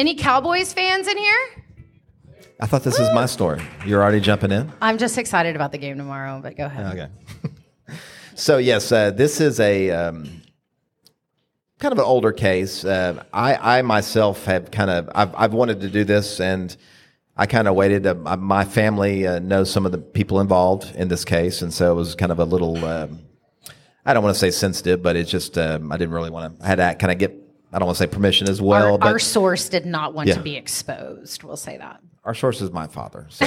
any Cowboys fans in here? I thought this is my story. You're already jumping in? I'm just excited about the game tomorrow, but go ahead. Okay. so, yes, uh, this is a um, kind of an older case. Uh, I, I myself have kind of, I've, I've wanted to do this and I kind of waited. Uh, my family uh, knows some of the people involved in this case. And so it was kind of a little, um, I don't want to say sensitive, but it's just, um, I didn't really want to, I had to kind of get, I don't want to say permission as well. Our, but our source did not want Yeah. to be exposed. We'll say that. our source is my father. So,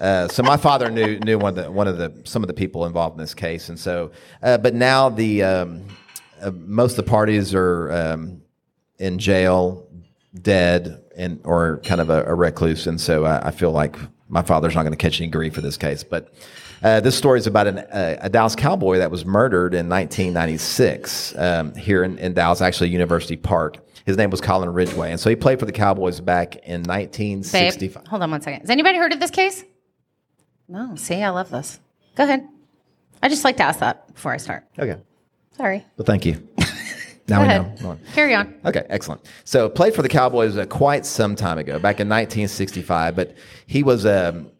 uh, so my father knew knew one of the one of the some of the people involved in this case, and so, uh, but now the um, uh, most of the parties are um, in jail, dead, and or kind of a, a recluse, and so I, I feel like my father's not going to catch any grief for this case. But uh, this story is about an, uh, a Dallas cowboy that was murdered in 1996 um, here in, in Dallas, actually University Park. His name was Colin Ridgway, and so he played for the Cowboys back in Babe, 1965. hold on one second. Has anybody heard of this case? No. See, I love this. Go ahead. I just like to ask that before I start. Okay. Sorry. Well, thank you. Now Go we ahead. know. Carry on. Okay, excellent. So played for the Cowboys uh, quite some time ago, back in 1965. But he was um,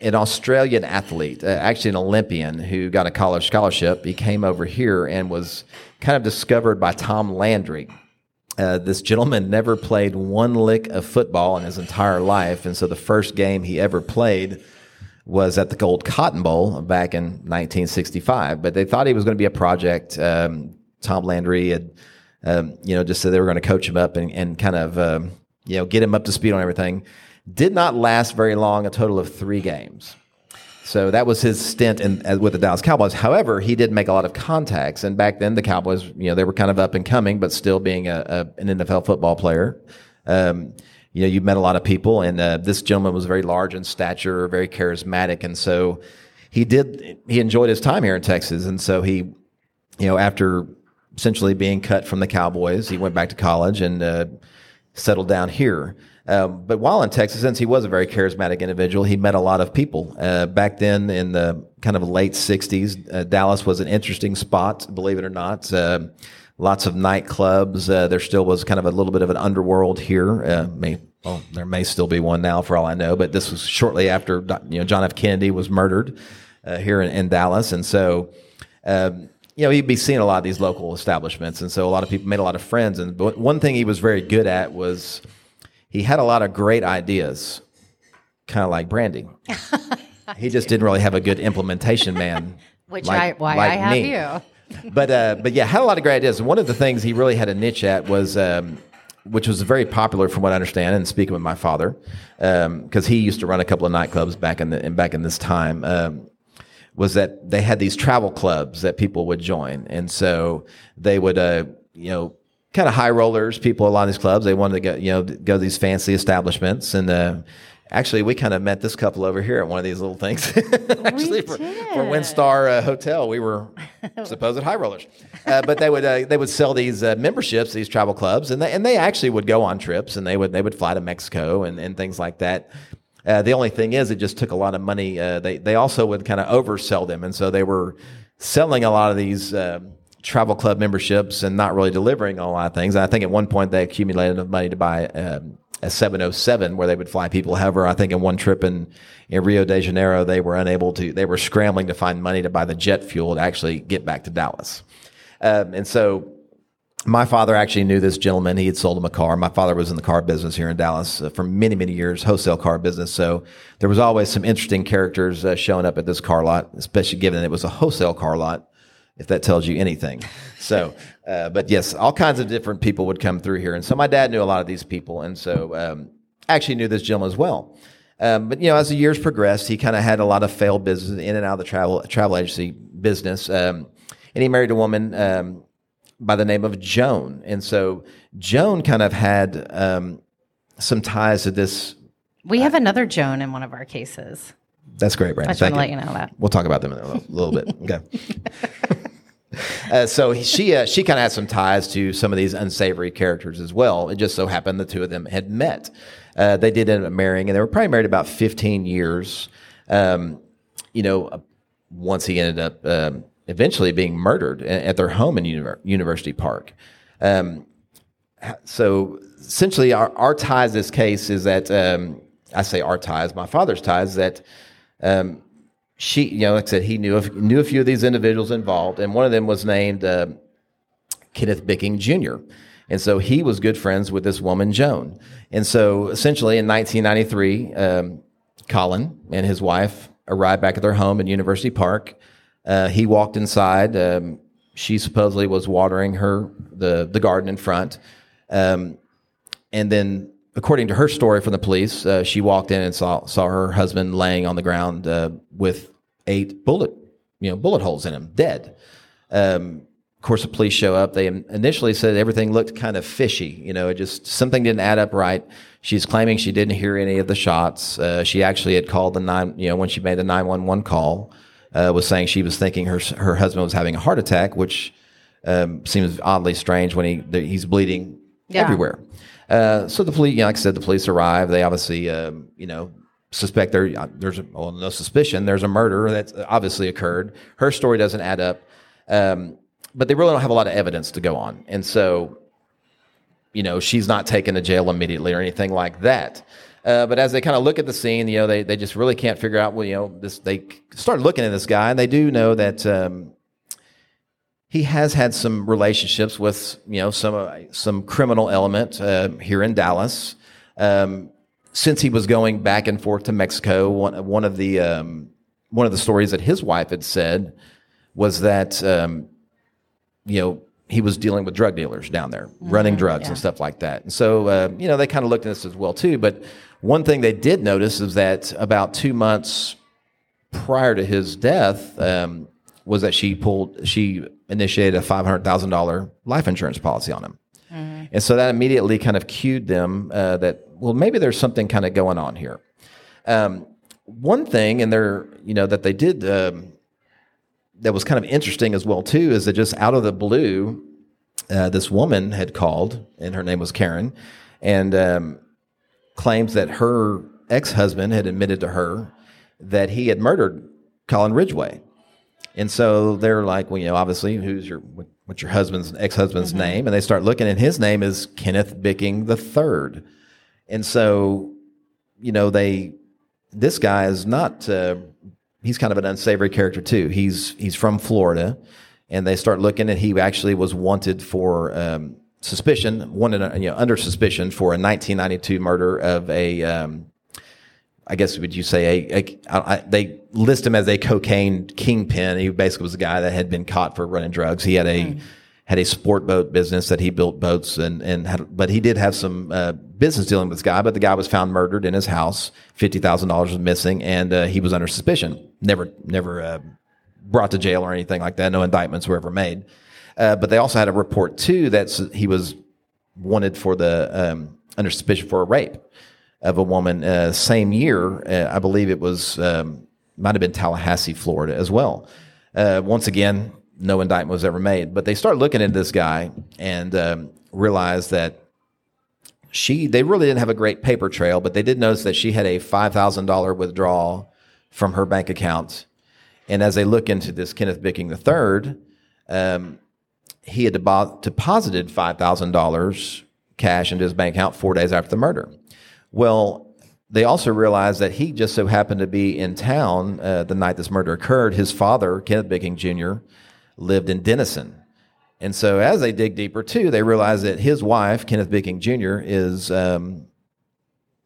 an Australian athlete, uh, actually an Olympian who got a college scholarship. He came over here and was kind of discovered by Tom Landry. Uh, this gentleman never played one lick of football in his entire life, and so the first game he ever played was at the Gold Cotton Bowl back in 1965. But they thought he was going to be a project. Um, Tom Landry had, um, you know, just said they were going to coach him up and, and kind of, um, you know, get him up to speed on everything. Did not last very long, a total of three games. So that was his stint in, uh, with the Dallas Cowboys. However, he did make a lot of contacts, and back then the Cowboys, you know, they were kind of up and coming, but still being a, a an NFL football player. Um, you know, you met a lot of people, and uh, this gentleman was very large in stature, very charismatic, and so he did. He enjoyed his time here in Texas, and so he, you know, after essentially being cut from the Cowboys, he went back to college and uh, settled down here. Um, but while in Texas, since he was a very charismatic individual, he met a lot of people. Uh, back then, in the kind of late '60s, uh, Dallas was an interesting spot, believe it or not. Uh, lots of nightclubs. Uh, there still was kind of a little bit of an underworld here. May, well, there may still be one now, for all I know. But this was shortly after you know John F. Kennedy was murdered here in, in Dallas, and so um, you know, he'd be seeing a lot of these local establishments. And so a lot of people made a lot of friends. And but one thing he was very good at was he had a lot of great ideas, kind of like branding. he just didn't really have a good implementation man. Which like- I why like I have me. you. But uh, but yeah, had a lot of great ideas. And one of the things he really had a niche at was, um, which was very popular from what I understand. And speaking with my father, because he used to run a couple of nightclubs back in the in, back in this time. Um, was that they had these travel clubs that people would join, and so they would, uh, you know, kind of high rollers. People a lot of these clubs they wanted to go, you know, go to these fancy establishments, and uh, actually we kind of met this couple over here at one of these little things. actually, for, for. WinStar uh, Hotel, we were supposed high rollers, uh, but they would uh, they would sell these uh, memberships, these travel clubs, and they and they actually would go on trips, and they would they would fly to Mexico and, and things like that. Uh, the only thing is, it just took a lot of money. Uh, they they also would kind of oversell them, and so they were selling a lot of these uh, travel club memberships and not really delivering a lot of things. And I think at one point they accumulated enough money to buy um, a 707 where they would fly people. However, I think in one trip in in Rio de Janeiro, they were unable to. They were scrambling to find money to buy the jet fuel to actually get back to Dallas. Um, and so my father actually knew this gentleman. He had sold him a car. My father was in the car business here in Dallas uh, for many, many years, wholesale car business. So there was always some interesting characters uh, showing up at this car lot, especially given it was a wholesale car lot, if that tells you anything. So, uh, but yes, all kinds of different people would come through here. And so my dad knew a lot of these people. And so um, actually knew this gentleman as well. Um, but you know, as the years progressed, he kind of had a lot of failed business in and out of the travel travel agency business. Um, and he married a woman um, by the name of Joan. And so Joan kind of had um, some ties to this. We have another Joan in one of our cases. That's great, Brandon. I just want to let you know that. We'll talk about them in a little, little bit. Okay. Uh, so she uh, she kind of had some ties to some of these unsavory characters as well. It just so happened the two of them had met. Uh, they did end up marrying, and they were probably married about 15 years. Um, you know, uh, once he ended up um, eventually being murdered at their home in Univer- University Park. Um, so essentially, our, our ties this case is that um, I say our ties, my father's ties, that um, she, you know, like I said, he knew a, knew a few of these individuals involved, and one of them was named uh, Kenneth Bicking Jr. And so he was good friends with this woman, Joan. And so essentially in 1993, um, Colin and his wife arrived back at their home in University Park. Uh, he walked inside. Um, she supposedly was watering her the the garden in front, um, and then according to her story from the police, uh, she walked in and saw saw her husband laying on the ground uh, with eight bullet you know bullet holes in him, dead. Um, of course, the police show up. They initially said everything looked kind of fishy. You know, it just something didn't add up right. She's claiming she didn't hear any of the shots. Uh, she actually had called the nine. You know, when she made the nine one one call, uh, was saying she was thinking her her husband was having a heart attack, which um, seems oddly strange when he he's bleeding Yeah. everywhere. Uh, so the police, you know, like I said, the police arrive. They obviously, um, you know, suspect there. uh, There's well, no suspicion. There's a murder that's obviously occurred. Her story doesn't add up, um, but they really don't have a lot of evidence to go on, and so, you know, she's not taken to jail immediately or anything like that. Uh, but as they kind of look at the scene, you know, they, they just really can't figure out, well, you know, this, they start looking at this guy and they do know that, um, he has had some relationships with you know some uh, some criminal element uh, here in Dallas. Um, since he was going back and forth to Mexico, one one of the um, one of the stories that his wife had said was that um, you know he was dealing with drug dealers down there, running drugs and stuff like that. And so uh, you know they kind of looked at this as well too. But one thing they did notice is that about two months prior to his death um, was that she pulled she initiated a five hundred thousand dollar life insurance policy on him, and so that immediately kind of cued them uh, that well maybe there's something kind of going on here. Um, one thing, and they're you know that they did um, that was kind of interesting as well too is that just out of the blue, uh, this woman had called, and her name was Karen, and um, claims that her ex husband had admitted to her that he had murdered Colin Ridgway. And so they're like, well, you know, obviously, who's your what's your husband's ex husband's name? And they start looking, and his name is Kenneth Bicking the third. And so, you know, they this guy is not. Uh, he's kind of an unsavory character too. He's he's from Florida, and they start looking, and he actually was wanted for um, suspicion, wanted you know under suspicion for a 1992 murder of a. Um, I guess would you say a, a I, I, they list him as a cocaine kingpin. He basically was a guy that had been caught for running drugs. He had a had a sport boat business that he built boats and and had, but he did have some uh, business dealing with this guy. But the guy was found murdered in his house. Fifty thousand dollars was missing, and uh, he was under suspicion. Never never uh, brought to jail or anything like that. No indictments were ever made. Uh, but they also had a report too that he was wanted for the um, under suspicion for a rape of a woman. Uh, same year, uh, I believe it was um, might have been Tallahassee, Florida, as well. Uh, once again, no indictment was ever made. But they started looking at this guy and um, realize that she they really didn't have a great paper trail, but they did notice that she had a five thousand dollar withdrawal from her bank account. And as they look into this Kenneth Bicking III, um, he had debo- deposited five thousand dollars cash into his bank account four days after the murder. Well, they also realized that he just so happened to be in town uh, the night this murder occurred. His father, Kenneth Bicking Jr., lived in Denison. And so, as they dig deeper too, they realize that his wife, Kenneth Bicking Jr., is um,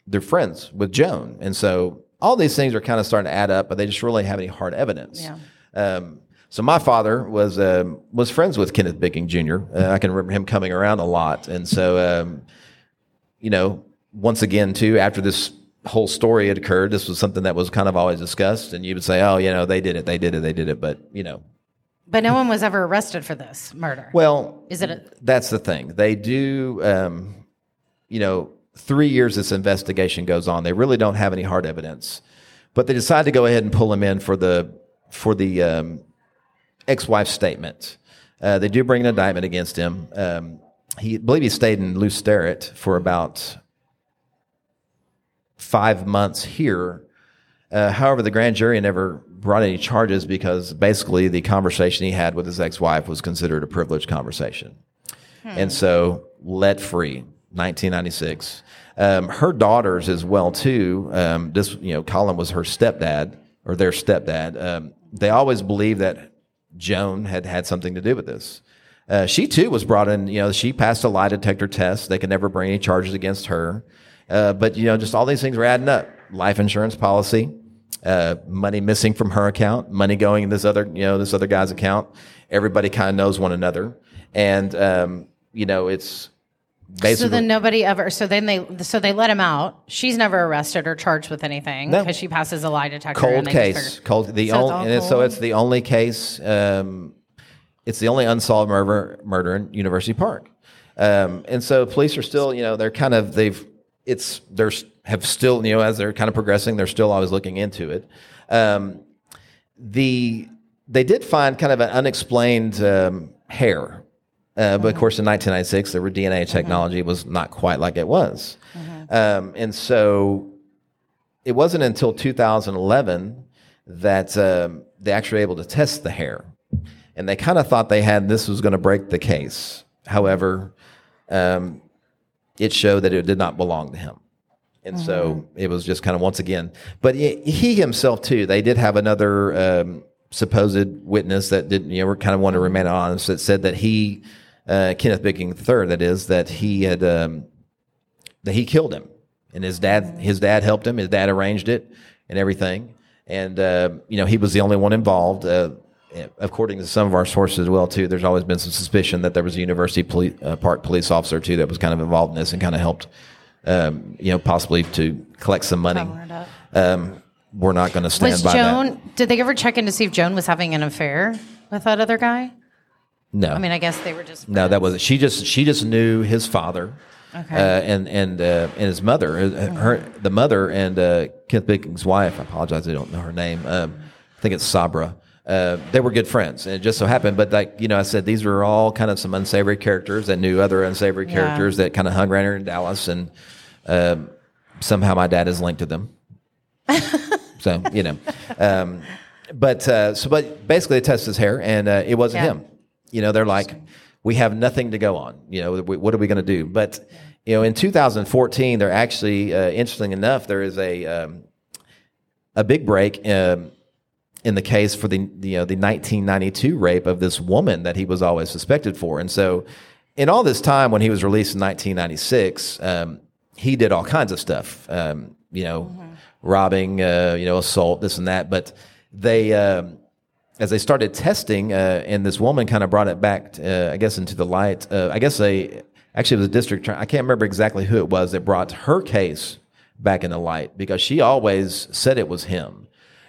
they're friends with Joan, and so all these things are kind of starting to add up, but they just really have any hard evidence. Yeah. Um, so my father was um, was friends with Kenneth Bicking Jr. Uh, I can remember him coming around a lot, and so um, you know, once again too, after this whole story had occurred, this was something that was kind of always discussed, and you would say, "Oh, you know, they did it, they did it, they did it," but you know, But no one was ever arrested for this murder. well, Is it a- that's the thing. They do, um, you know, three years this investigation goes on. They really don't have any hard evidence, but they decide to go ahead and pull him in for the for the um, ex-wife's statement. Uh, they do bring an indictment against him. Um, he I believe he stayed in Lew Sterrett for about five months here. Uh, however, the grand jury never brought any charges because basically the conversation he had with his ex-wife was considered a privileged conversation. and so let free, 1996. Um, her daughters as well too. Um, this you know, Colin was her stepdad or their stepdad. Um, they always believed that Joan had had something to do with this. Uh, she too was brought in. You know, she passed a lie detector test. They could never bring any charges against her. Uh, but you know, just all these things were adding up. Life insurance policy, uh, money missing from her account, money going in this other, you know, this other guy's account. Everybody kind of knows one another, and um, you know, it's basically. So then nobody ever. So then they. So they let him out. She's never arrested or charged with anything No. because she passes a lie detector. and cold case. Cold. The So it's only, all and it's, so it's the only case. Um, it's the only unsolved murder murder in University Park, um, and so police are still, you know, they're kind of they've it's they're have still, you know, as they're kind of progressing, they're still always looking into it. Um, the they did find kind of an unexplained um, hair. Uh, but of course, in 1996, the DNA technology was not quite like it was, um, and so it wasn't until 2011 that um, they actually were able to test the hair, and they kind of thought they had this was going to break the case. However, um, it showed that it did not belong to him. And so it was just kind of once again, but he, he himself too. They did have another um, supposed witness that didn't, you know, kind of wanted to remain honest. That said that he, uh, Kenneth Bicking III, that is, that he had um, that he killed him, and his dad, his dad helped him. His dad arranged it and everything, and uh, you know he was the only one involved. Uh, according to some of our sources as well too, there's always been some suspicion that there was a University poli- uh, Park police officer too that was kind of involved in this and kind of helped, um, you know, possibly to collect some money. Cover it up. Um, we're not going to stand Was by Joan? that. Did they ever check in to see if Joan was having an affair with that other guy? No, I mean, I guess they were just. No, that wasn't. She just she just knew his father, Okay. uh, and and uh, and his mother. Her the mother and uh, Kenneth Bicking's wife. I apologize, I don't know her name. Um, I think it's Sabra. Uh, they were good friends, and it just so happened. But like you know, I said these were all kind of some unsavory characters that knew other unsavory Yeah. characters that kind of hung around here in Dallas, and um, somehow my dad is linked to them. so you know, um, but uh, so but basically they tested his hair, and uh, it wasn't Yeah. him. You know, they're like, we have nothing to go on. You know, we, what are we going to do? But you know, in 2014, they're actually uh, interesting enough. There is a um, a big break um, in the case for the, you know the 1992 rape of this woman that he was always suspected for, and so in all this time when he was released in 1996, um, he did all kinds of stuff. Um, you know, robbing, uh, you know, assault, this and that. But they, um, as they started testing, uh, and this woman kind of brought it back, uh, I guess, into the light. Uh, I guess they actually it was a district. I can't remember exactly who it was that brought her case back into light because she always said it was him.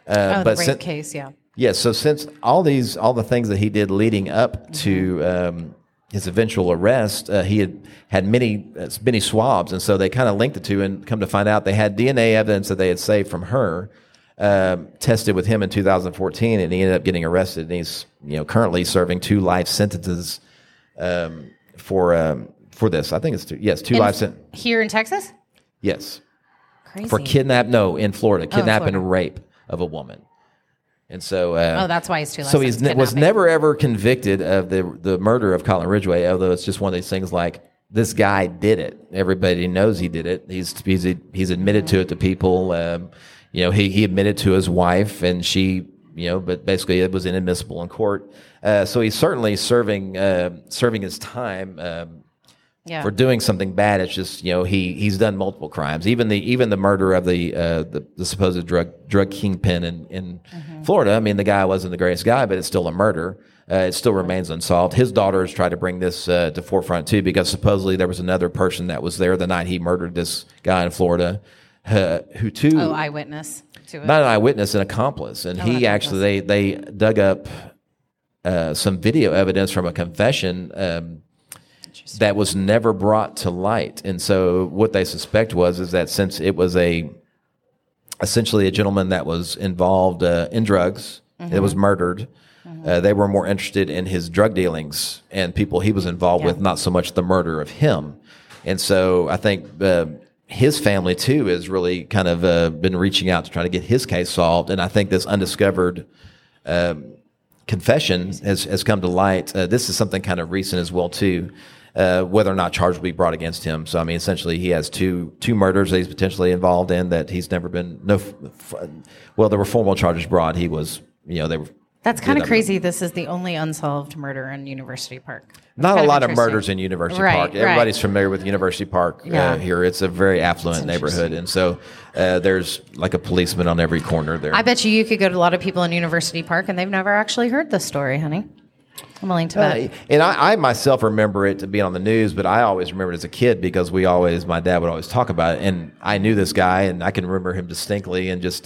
Uh, Oh, but the rape sin- case, yeah. Yes. so since all these, all the things that he did leading up to um, his eventual arrest, uh, he had had many, uh, many swabs, and so they kind of linked the two. And come to find out, they had DNA evidence that they had saved from her, um, tested with him in 2014, and he ended up getting arrested. And he's, you know, currently serving two life sentences um, for um, for this. I think it's two. Yes, two life sentences. Here in Texas? Yes, Crazy. for kidnap. No, in Florida, kidnap Florida. and rape of a woman. And so, uh, Oh, that's why he's too so he ne- was never ever convicted of the the murder of Colin Ridgway, although it's just one of these things like this guy did it. Everybody knows he did it. He's he's he's admitted to it to people. Um, you know, he he admitted to his wife, and she, you know, but basically it was inadmissible in court. Uh, so he's certainly serving uh, serving his time. Um, Yeah. for doing something bad. It's just you know he he's done multiple crimes. Even the even the murder of the uh, the, the supposed drug drug kingpin in in Florida. I mean, the guy wasn't the greatest guy, but it's still a murder. Uh, it still remains unsolved. His daughter daughters tried to bring this uh, to forefront too, because supposedly there was another person that was there the night he murdered this guy in Florida, uh, who too oh, eyewitness to it. not an eyewitness, an accomplice, and he actually they they dug up uh, some video evidence from a confession um, that was never brought to light, and so what they suspect was is that since it was a essentially a gentleman that was involved uh, in drugs, that was murdered. Uh, they were more interested in his drug dealings and people he was involved with, not so much the murder of him. And so I think uh, his family too has really kind of uh, been reaching out to try to get his case solved. And I think this undiscovered um, confession has, has come to light. Uh, this is something kind of recent as well too. uh, whether or not charges will be brought against him. So I mean, essentially, he has two two murders that he's potentially involved in that he's never been no. f- Well, there were formal charges brought. He was, you know, they were. That's kind of crazy. This is the only unsolved murder in University Park. Not a lot of murders in University Right, Park. right. Everybody's familiar with University Park Yeah. uh, here. It's a very affluent neighborhood, and so uh, there's like a policeman on every corner there. I bet you you could go to a lot of people in University Park and they've never actually heard this story, honey. I'm willing to bet. Uh, and I, I myself remember it to be on the news, but I always remember it as a kid because we always, my dad would always talk about it, and I knew this guy, and I can remember him distinctly, and just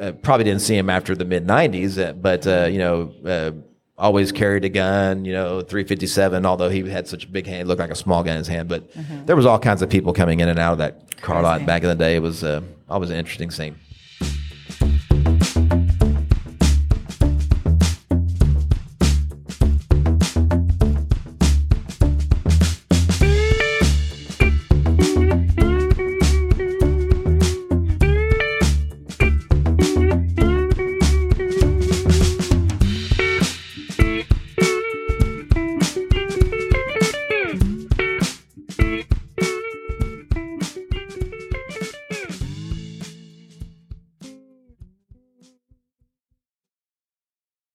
uh, probably didn't see him after the mid '90s, uh, but uh, you know, uh, always carried a gun, you know, 357. Although he had such a big hand, looked like a small gun in his hand, but there was all kinds of people coming in and out of that car lot back in the day. It was uh, always an interesting scene.